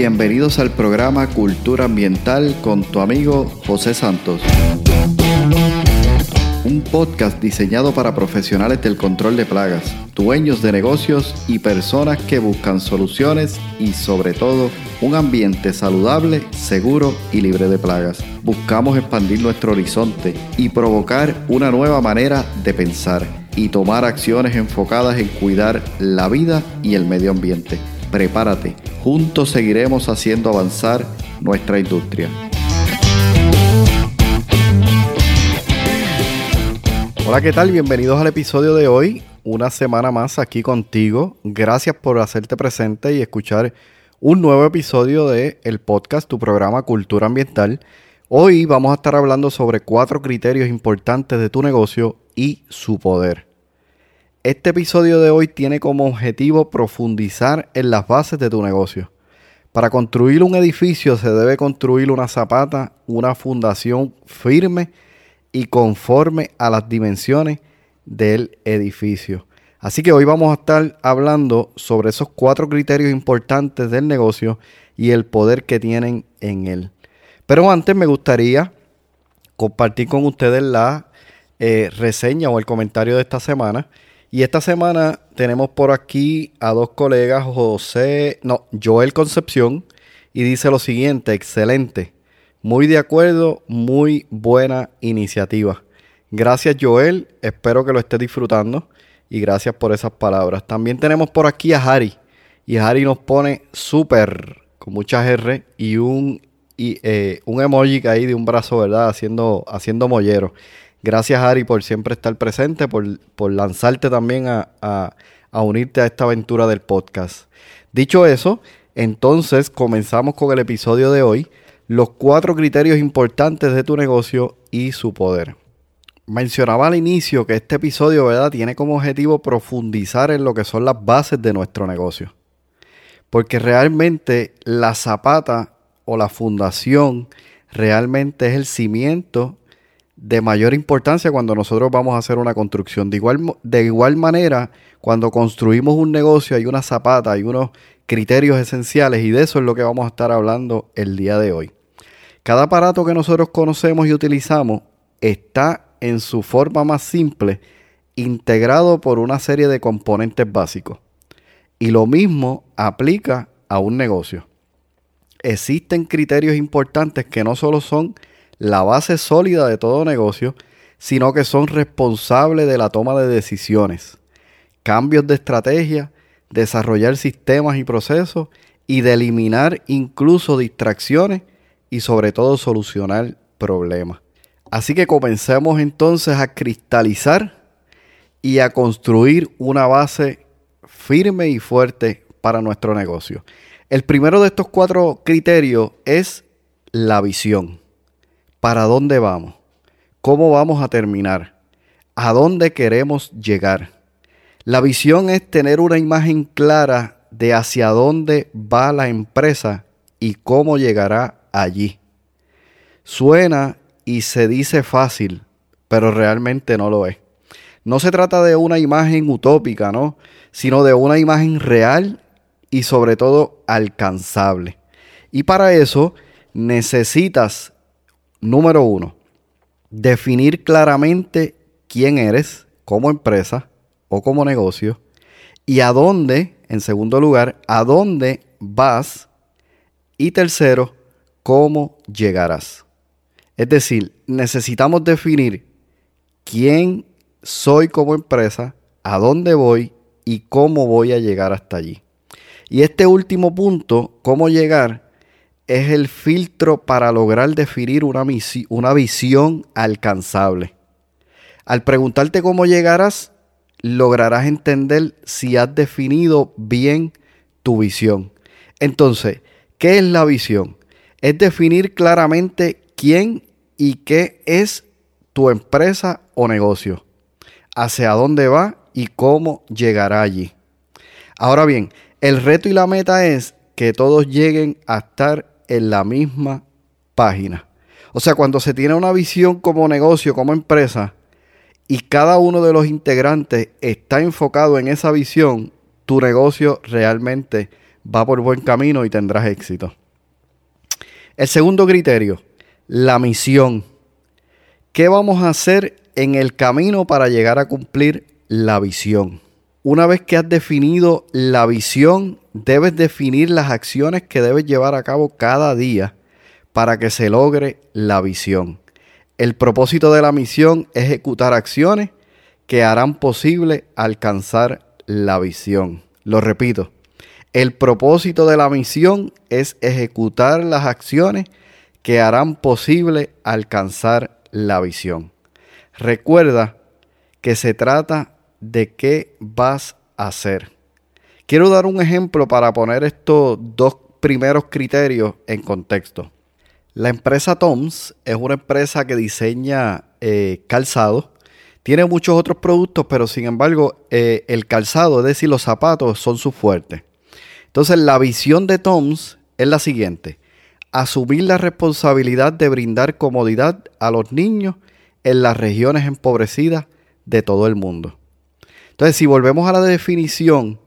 Bienvenidos al programa Cultura Ambiental con tu amigo José Santos. Un podcast diseñado para profesionales del control de plagas, dueños de negocios y personas que buscan soluciones y sobre todo un ambiente saludable, seguro y libre de plagas. Buscamos expandir nuestro horizonte y provocar una nueva manera de pensar y tomar acciones enfocadas en cuidar la vida y el medio ambiente. Prepárate, juntos seguiremos haciendo avanzar nuestra industria. Hola, ¿qué tal? Bienvenidos al episodio de hoy. Una semana más aquí contigo. Gracias por hacerte presente y escuchar un nuevo episodio de el podcast, tu programa Cultura Ambiental. Hoy vamos a estar hablando sobre cuatro criterios importantes de tu negocio y su poder. Este episodio de hoy tiene como objetivo profundizar en las bases de tu negocio. Para construir un edificio se debe construir una zapata, una fundación firme y conforme a las dimensiones del edificio. Así que hoy vamos a estar hablando sobre esos cuatro criterios importantes del negocio y el poder que tienen en él. Pero antes me gustaría compartir con ustedes la eh, reseña o el comentario de esta semana. Y esta semana tenemos por aquí a dos colegas, José, no, Joel Concepción, y dice lo siguiente, excelente, muy de acuerdo, muy buena iniciativa. Gracias Joel, espero que lo esté disfrutando y gracias por esas palabras. También tenemos por aquí a Harry y Harry nos pone súper con muchas R y un, y, eh, un emoji ahí de un brazo, ¿verdad? Haciendo, haciendo mollero. Gracias Harry por siempre estar presente, por, lanzarte también a, a unirte a esta aventura del podcast. Dicho eso, entonces comenzamos con el episodio de hoy, los cuatro criterios importantes de tu negocio y su poder mencionaba al inicio que este episodio, ¿verdad?, tiene como objetivo profundizar en lo que son las bases de nuestro negocio. Porque realmente la zapata o la fundación realmente es el cimiento de mayor importancia cuando nosotros vamos a hacer una construcción. De igual, de igual manera, cuando construimos un negocio hay una zapata, hay unos criterios esenciales y de eso es lo que vamos a estar hablando el día de hoy. Cada aparato que nosotros conocemos y utilizamos está en su forma más simple, integrado por una serie de componentes básicos. Y lo mismo aplica a un negocio. Existen criterios importantes que no solo son la base sólida de todo negocio, sino que son responsables de la toma de decisiones, cambios de estrategia, desarrollar sistemas y procesos y de eliminar incluso distracciones y sobre todo solucionar problemas. Así que comencemos entonces a cristalizar y a construir una base firme y fuerte para nuestro negocio. El primero de estos cuatro criterios es la visión. ¿Para dónde vamos? ¿Cómo vamos a terminar? ¿A dónde queremos llegar? La visión es tener una imagen clara de hacia dónde va la empresa y cómo llegará allí. Suena y se dice fácil, pero realmente no lo es. No se trata de una imagen utópica, ¿no? Sino de una imagen real y sobre todo alcanzable. Y para eso necesitas, número uno, definir claramente quién eres como empresa o como negocio y a dónde, en segundo lugar, a dónde vas y tercero, cómo llegarás. Es decir, necesitamos definir quién soy como empresa, a dónde voy y cómo voy a llegar hasta allí. Y este último punto, cómo llegar, es el filtro para lograr definir una, una visión alcanzable. Al preguntarte cómo llegarás, lograrás entender si has definido bien tu visión. Entonces, ¿qué es la visión? Es definir claramente quién y qué es tu empresa o negocio, hacia dónde va y cómo llegará allí. Ahora bien, el reto y la meta es que todos lleguen a estar en la misma página. O sea, cuando se tiene una visión como negocio, como empresa, y cada uno de los integrantes está enfocado en esa visión, tu negocio realmente va por buen camino y tendrás éxito. El segundo criterio, la misión. ¿Qué vamos a hacer en el camino para llegar a cumplir la visión? Una vez que has definido la visión, debes definir las acciones que debes llevar a cabo cada día para que se logre la visión. El propósito de la misión es ejecutar acciones que harán posible alcanzar la visión. Lo repito, el propósito de la misión es ejecutar las acciones que harán posible alcanzar la visión. Recuerda que se trata de qué vas a hacer. Quiero dar un ejemplo para poner estos dos primeros criterios en contexto. La empresa Toms es una empresa que diseña eh, calzado. Tiene muchos otros productos, pero sin embargo eh, el calzado, es decir, los zapatos, son su fuerte. Entonces la visión de Toms es la siguiente. Asumir la responsabilidad de brindar comodidad a los niños en las regiones empobrecidas de todo el mundo. Entonces, si volvemos a la definición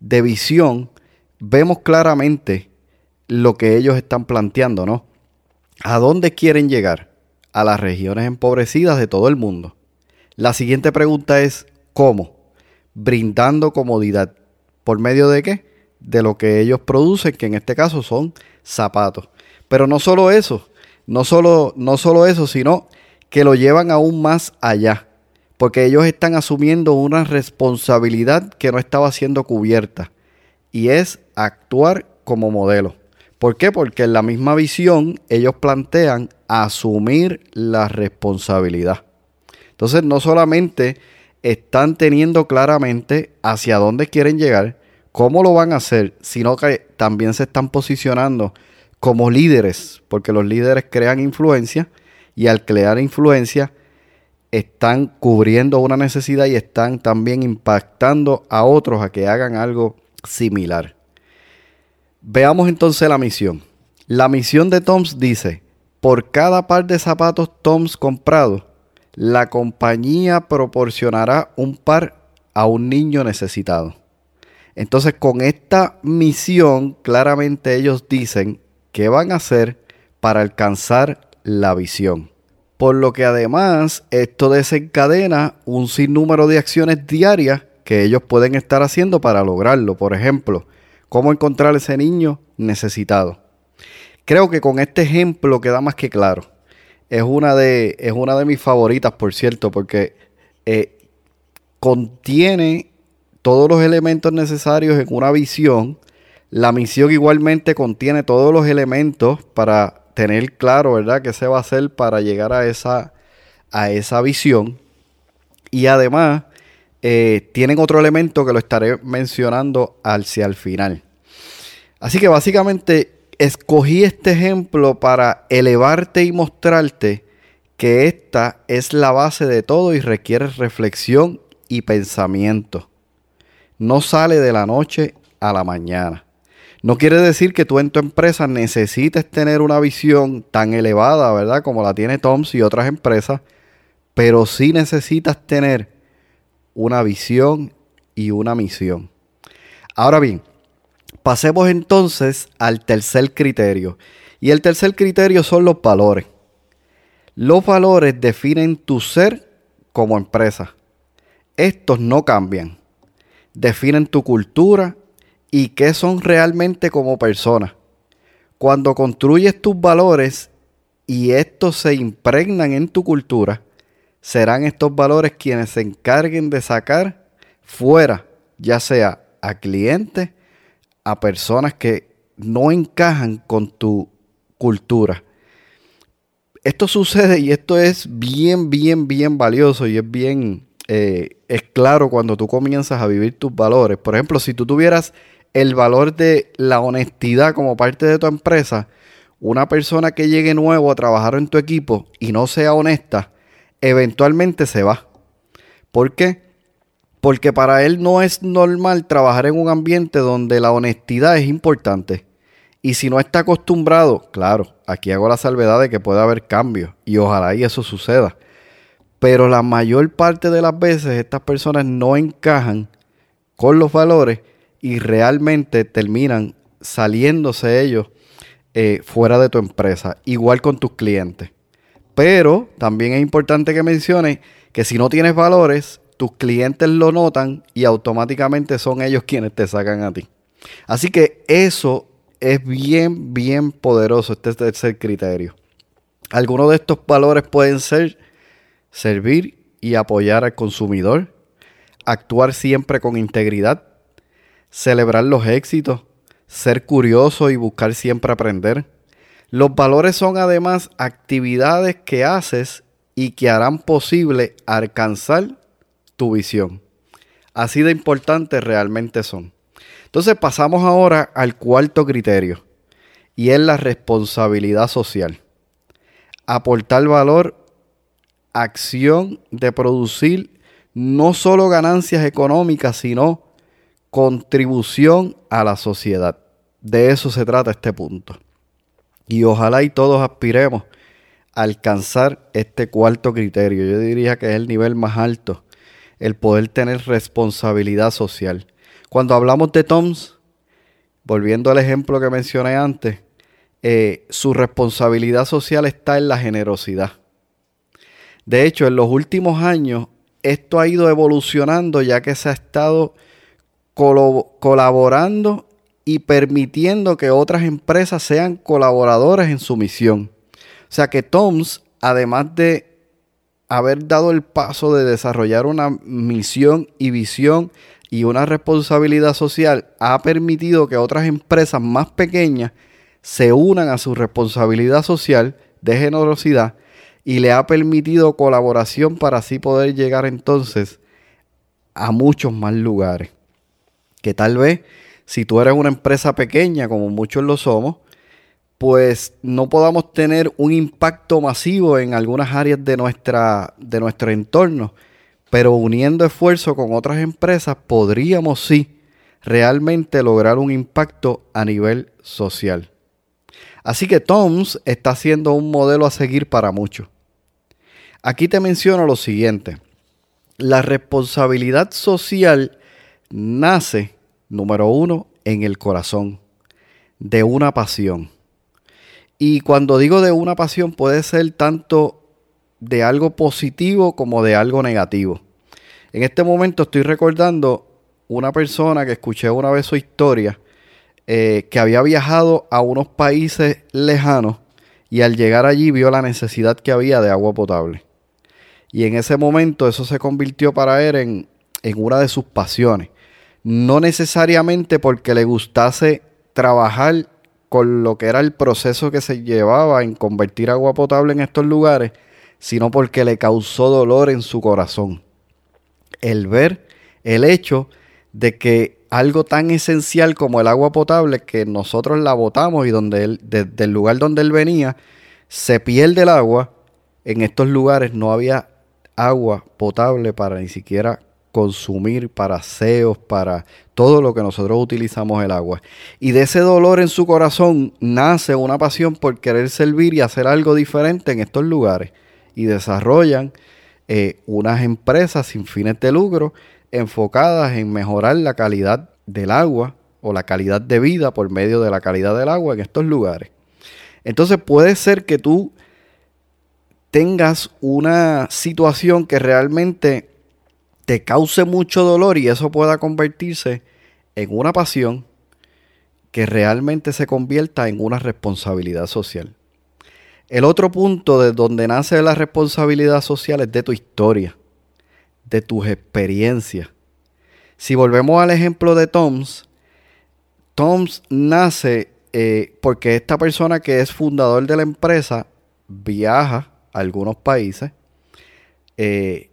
de visión, vemos claramente lo que ellos están planteando, ¿no? ¿A dónde quieren llegar? A las regiones empobrecidas de todo el mundo. La siguiente pregunta es, ¿cómo? Brindando comodidad. ¿Por medio de qué? De lo que ellos producen, que en este caso son zapatos. Pero no solo eso, no solo, no solo eso, sino que lo llevan aún más allá porque ellos están asumiendo una responsabilidad que no estaba siendo cubierta y es actuar como modelo. ¿Por qué? Porque en la misma visión ellos plantean asumir la responsabilidad. Entonces no solamente están teniendo claramente hacia dónde quieren llegar, cómo lo van a hacer, sino que también se están posicionando como líderes, porque los líderes crean influencia y al crear influencia están cubriendo una necesidad y están también impactando a otros a que hagan algo similar. Veamos entonces la misión. La misión de Toms dice, por cada par de zapatos Toms comprados, la compañía proporcionará un par a un niño necesitado. Entonces con esta misión claramente ellos dicen qué van a hacer para alcanzar la visión por lo que además esto desencadena un sinnúmero de acciones diarias que ellos pueden estar haciendo para lograrlo. Por ejemplo, cómo encontrar ese niño necesitado. Creo que con este ejemplo queda más que claro. Es una de, es una de mis favoritas, por cierto, porque eh, contiene todos los elementos necesarios en una visión. La misión igualmente contiene todos los elementos para tener claro, ¿verdad?, qué se va a hacer para llegar a esa, a esa visión. Y además, eh, tienen otro elemento que lo estaré mencionando hacia el final. Así que básicamente escogí este ejemplo para elevarte y mostrarte que esta es la base de todo y requiere reflexión y pensamiento. No sale de la noche a la mañana. No quiere decir que tú en tu empresa necesites tener una visión tan elevada, ¿verdad? Como la tiene Toms y otras empresas, pero sí necesitas tener una visión y una misión. Ahora bien, pasemos entonces al tercer criterio. Y el tercer criterio son los valores. Los valores definen tu ser como empresa. Estos no cambian. Definen tu cultura y qué son realmente como personas. Cuando construyes tus valores y estos se impregnan en tu cultura, serán estos valores quienes se encarguen de sacar fuera, ya sea a clientes, a personas que no encajan con tu cultura. Esto sucede y esto es bien, bien, bien valioso y es bien, eh, es claro cuando tú comienzas a vivir tus valores. Por ejemplo, si tú tuvieras el valor de la honestidad como parte de tu empresa, una persona que llegue nuevo a trabajar en tu equipo y no sea honesta, eventualmente se va. ¿Por qué? Porque para él no es normal trabajar en un ambiente donde la honestidad es importante. Y si no está acostumbrado, claro, aquí hago la salvedad de que puede haber cambios y ojalá y eso suceda. Pero la mayor parte de las veces estas personas no encajan con los valores y realmente terminan saliéndose ellos eh, fuera de tu empresa, igual con tus clientes. Pero también es importante que menciones que si no tienes valores, tus clientes lo notan y automáticamente son ellos quienes te sacan a ti. Así que eso es bien, bien poderoso, este tercer criterio. Algunos de estos valores pueden ser servir y apoyar al consumidor, actuar siempre con integridad, celebrar los éxitos, ser curioso y buscar siempre aprender. Los valores son además actividades que haces y que harán posible alcanzar tu visión. Así de importantes realmente son. Entonces pasamos ahora al cuarto criterio y es la responsabilidad social. Aportar valor, acción de producir no solo ganancias económicas, sino contribución a la sociedad. De eso se trata este punto. Y ojalá y todos aspiremos a alcanzar este cuarto criterio. Yo diría que es el nivel más alto, el poder tener responsabilidad social. Cuando hablamos de Toms, volviendo al ejemplo que mencioné antes, eh, su responsabilidad social está en la generosidad. De hecho, en los últimos años, esto ha ido evolucionando ya que se ha estado colaborando y permitiendo que otras empresas sean colaboradores en su misión. O sea que Toms, además de haber dado el paso de desarrollar una misión y visión y una responsabilidad social ha permitido que otras empresas más pequeñas se unan a su responsabilidad social de generosidad y le ha permitido colaboración para así poder llegar entonces a muchos más lugares. Que tal vez si tú eres una empresa pequeña, como muchos lo somos, pues no podamos tener un impacto masivo en algunas áreas de, nuestra, de nuestro entorno pero uniendo esfuerzos con otras empresas podríamos sí realmente lograr un impacto a nivel social. Así que Toms está siendo un modelo a seguir para muchos. Aquí te menciono lo siguiente. La responsabilidad social nace, número uno, en el corazón, de una pasión. Y cuando digo de una pasión puede ser tanto de algo positivo como de algo negativo. En este momento estoy recordando una persona que escuché una vez su historia, eh, que había viajado a unos países lejanos y al llegar allí vio la necesidad que había de agua potable. Y en ese momento eso se convirtió para él en, en una de sus pasiones. No necesariamente porque le gustase trabajar con lo que era el proceso que se llevaba en convertir agua potable en estos lugares, sino porque le causó dolor en su corazón. El ver el hecho de que algo tan esencial como el agua potable, que nosotros la botamos y donde él, desde el lugar donde él venía, se pierde el agua, en estos lugares no había agua potable para ni siquiera consumir, para aseos, para todo lo que nosotros utilizamos el agua. Y de ese dolor en su corazón nace una pasión por querer servir y hacer algo diferente en estos lugares y desarrollan eh, unas empresas sin fines de lucro enfocadas en mejorar la calidad del agua o la calidad de vida por medio de la calidad del agua en estos lugares. Entonces puede ser que tú tengas una situación que realmente te cause mucho dolor y eso pueda convertirse en una pasión que realmente se convierta en una responsabilidad social. El otro punto de donde nace la responsabilidad social es de tu historia, de tus experiencias. Si volvemos al ejemplo de Toms, Toms nace eh, porque esta persona que es fundador de la empresa viaja a algunos países, eh,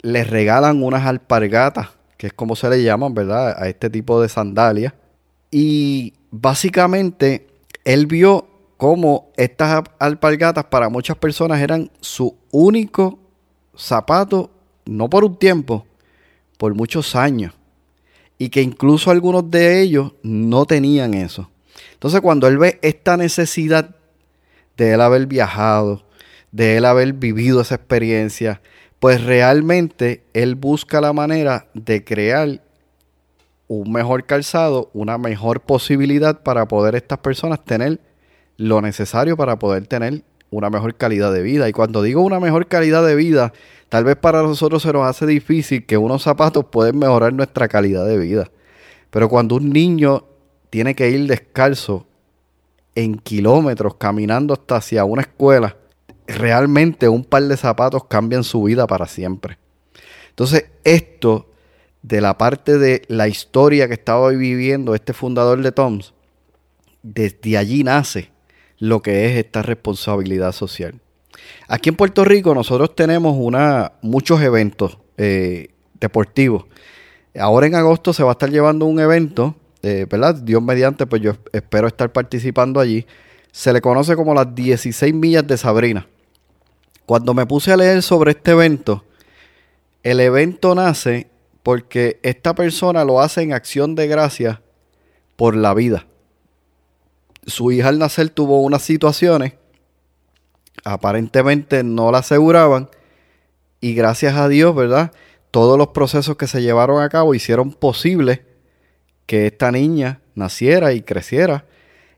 les regalan unas alpargatas, que es como se le llaman, ¿verdad? A este tipo de sandalias. Y básicamente él vio como estas alpargatas para muchas personas eran su único zapato, no por un tiempo, por muchos años. Y que incluso algunos de ellos no tenían eso. Entonces cuando él ve esta necesidad de él haber viajado, de él haber vivido esa experiencia, pues realmente él busca la manera de crear un mejor calzado, una mejor posibilidad para poder estas personas tener lo necesario para poder tener una mejor calidad de vida. Y cuando digo una mejor calidad de vida, tal vez para nosotros se nos hace difícil que unos zapatos pueden mejorar nuestra calidad de vida. Pero cuando un niño tiene que ir descalzo en kilómetros caminando hasta hacia una escuela, realmente un par de zapatos cambian su vida para siempre. Entonces, esto de la parte de la historia que estaba viviendo este fundador de Toms, desde allí nace lo que es esta responsabilidad social. Aquí en Puerto Rico nosotros tenemos una, muchos eventos eh, deportivos. Ahora en agosto se va a estar llevando un evento, eh, ¿verdad? Dios mediante, pues yo espero estar participando allí. Se le conoce como las 16 millas de Sabrina. Cuando me puse a leer sobre este evento, el evento nace porque esta persona lo hace en acción de gracia por la vida. Su hija al nacer tuvo unas situaciones, aparentemente no la aseguraban, y gracias a Dios, ¿verdad? Todos los procesos que se llevaron a cabo hicieron posible que esta niña naciera y creciera.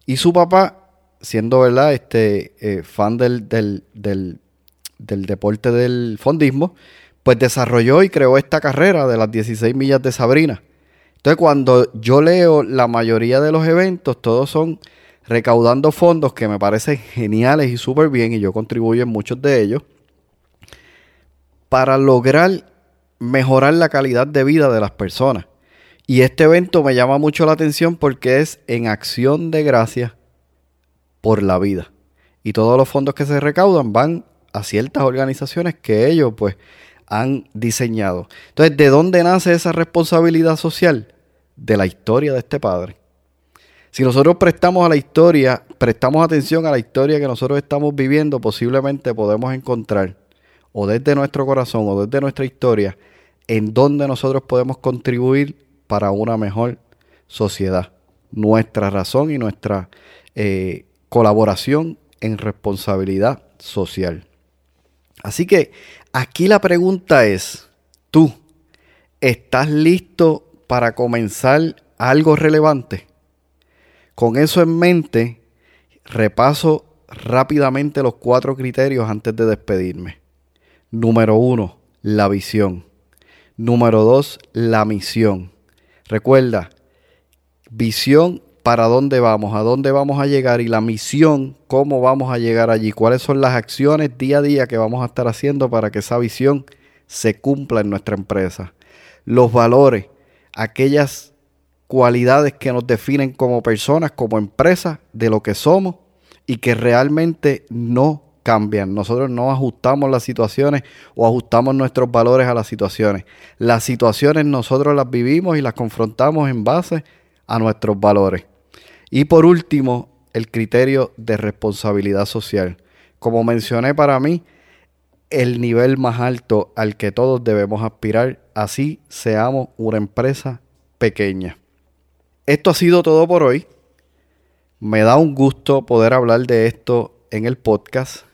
Y su papá, siendo, ¿verdad? Este eh, fan del, del, del, del deporte del fondismo, pues desarrolló y creó esta carrera de las 16 millas de Sabrina. Entonces cuando yo leo la mayoría de los eventos, todos son recaudando fondos que me parecen geniales y súper bien y yo contribuyo en muchos de ellos para lograr mejorar la calidad de vida de las personas. Y este evento me llama mucho la atención porque es en acción de gracia por la vida. Y todos los fondos que se recaudan van a ciertas organizaciones que ellos pues han diseñado. Entonces, ¿de dónde nace esa responsabilidad social? De la historia de este padre. Si nosotros prestamos a la historia, prestamos atención a la historia que nosotros estamos viviendo, posiblemente podemos encontrar, o desde nuestro corazón, o desde nuestra historia, en dónde nosotros podemos contribuir para una mejor sociedad. Nuestra razón y nuestra eh, colaboración en responsabilidad social. Así que aquí la pregunta es, ¿tú estás listo para comenzar algo relevante? Con eso en mente, repaso rápidamente los cuatro criterios antes de despedirme. Número uno, la visión. Número dos, la misión. Recuerda, visión para dónde vamos, a dónde vamos a llegar y la misión, cómo vamos a llegar allí, cuáles son las acciones día a día que vamos a estar haciendo para que esa visión se cumpla en nuestra empresa. Los valores, aquellas cualidades que nos definen como personas, como empresas, de lo que somos y que realmente no cambian. Nosotros no ajustamos las situaciones o ajustamos nuestros valores a las situaciones. Las situaciones nosotros las vivimos y las confrontamos en base a nuestros valores. Y por último, el criterio de responsabilidad social. Como mencioné para mí, el nivel más alto al que todos debemos aspirar, así seamos una empresa pequeña. Esto ha sido todo por hoy. Me da un gusto poder hablar de esto en el podcast.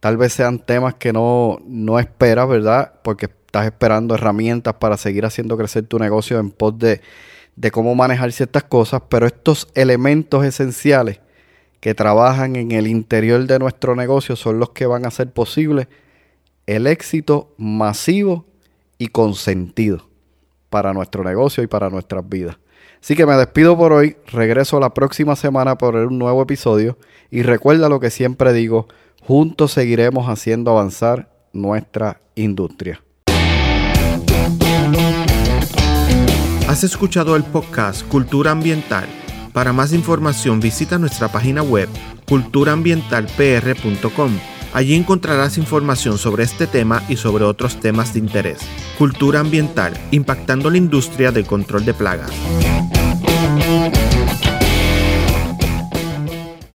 Tal vez sean temas que no, no esperas, ¿verdad? Porque estás esperando herramientas para seguir haciendo crecer tu negocio en pos de de cómo manejar ciertas cosas, pero estos elementos esenciales que trabajan en el interior de nuestro negocio son los que van a hacer posible el éxito masivo y con sentido para nuestro negocio y para nuestras vidas. Así que me despido por hoy, regreso la próxima semana por un nuevo episodio y recuerda lo que siempre digo, juntos seguiremos haciendo avanzar nuestra industria. Has escuchado el podcast Cultura Ambiental. Para más información visita nuestra página web culturaambientalpr.com. Allí encontrarás información sobre este tema y sobre otros temas de interés. Cultura ambiental, impactando la industria del control de plagas.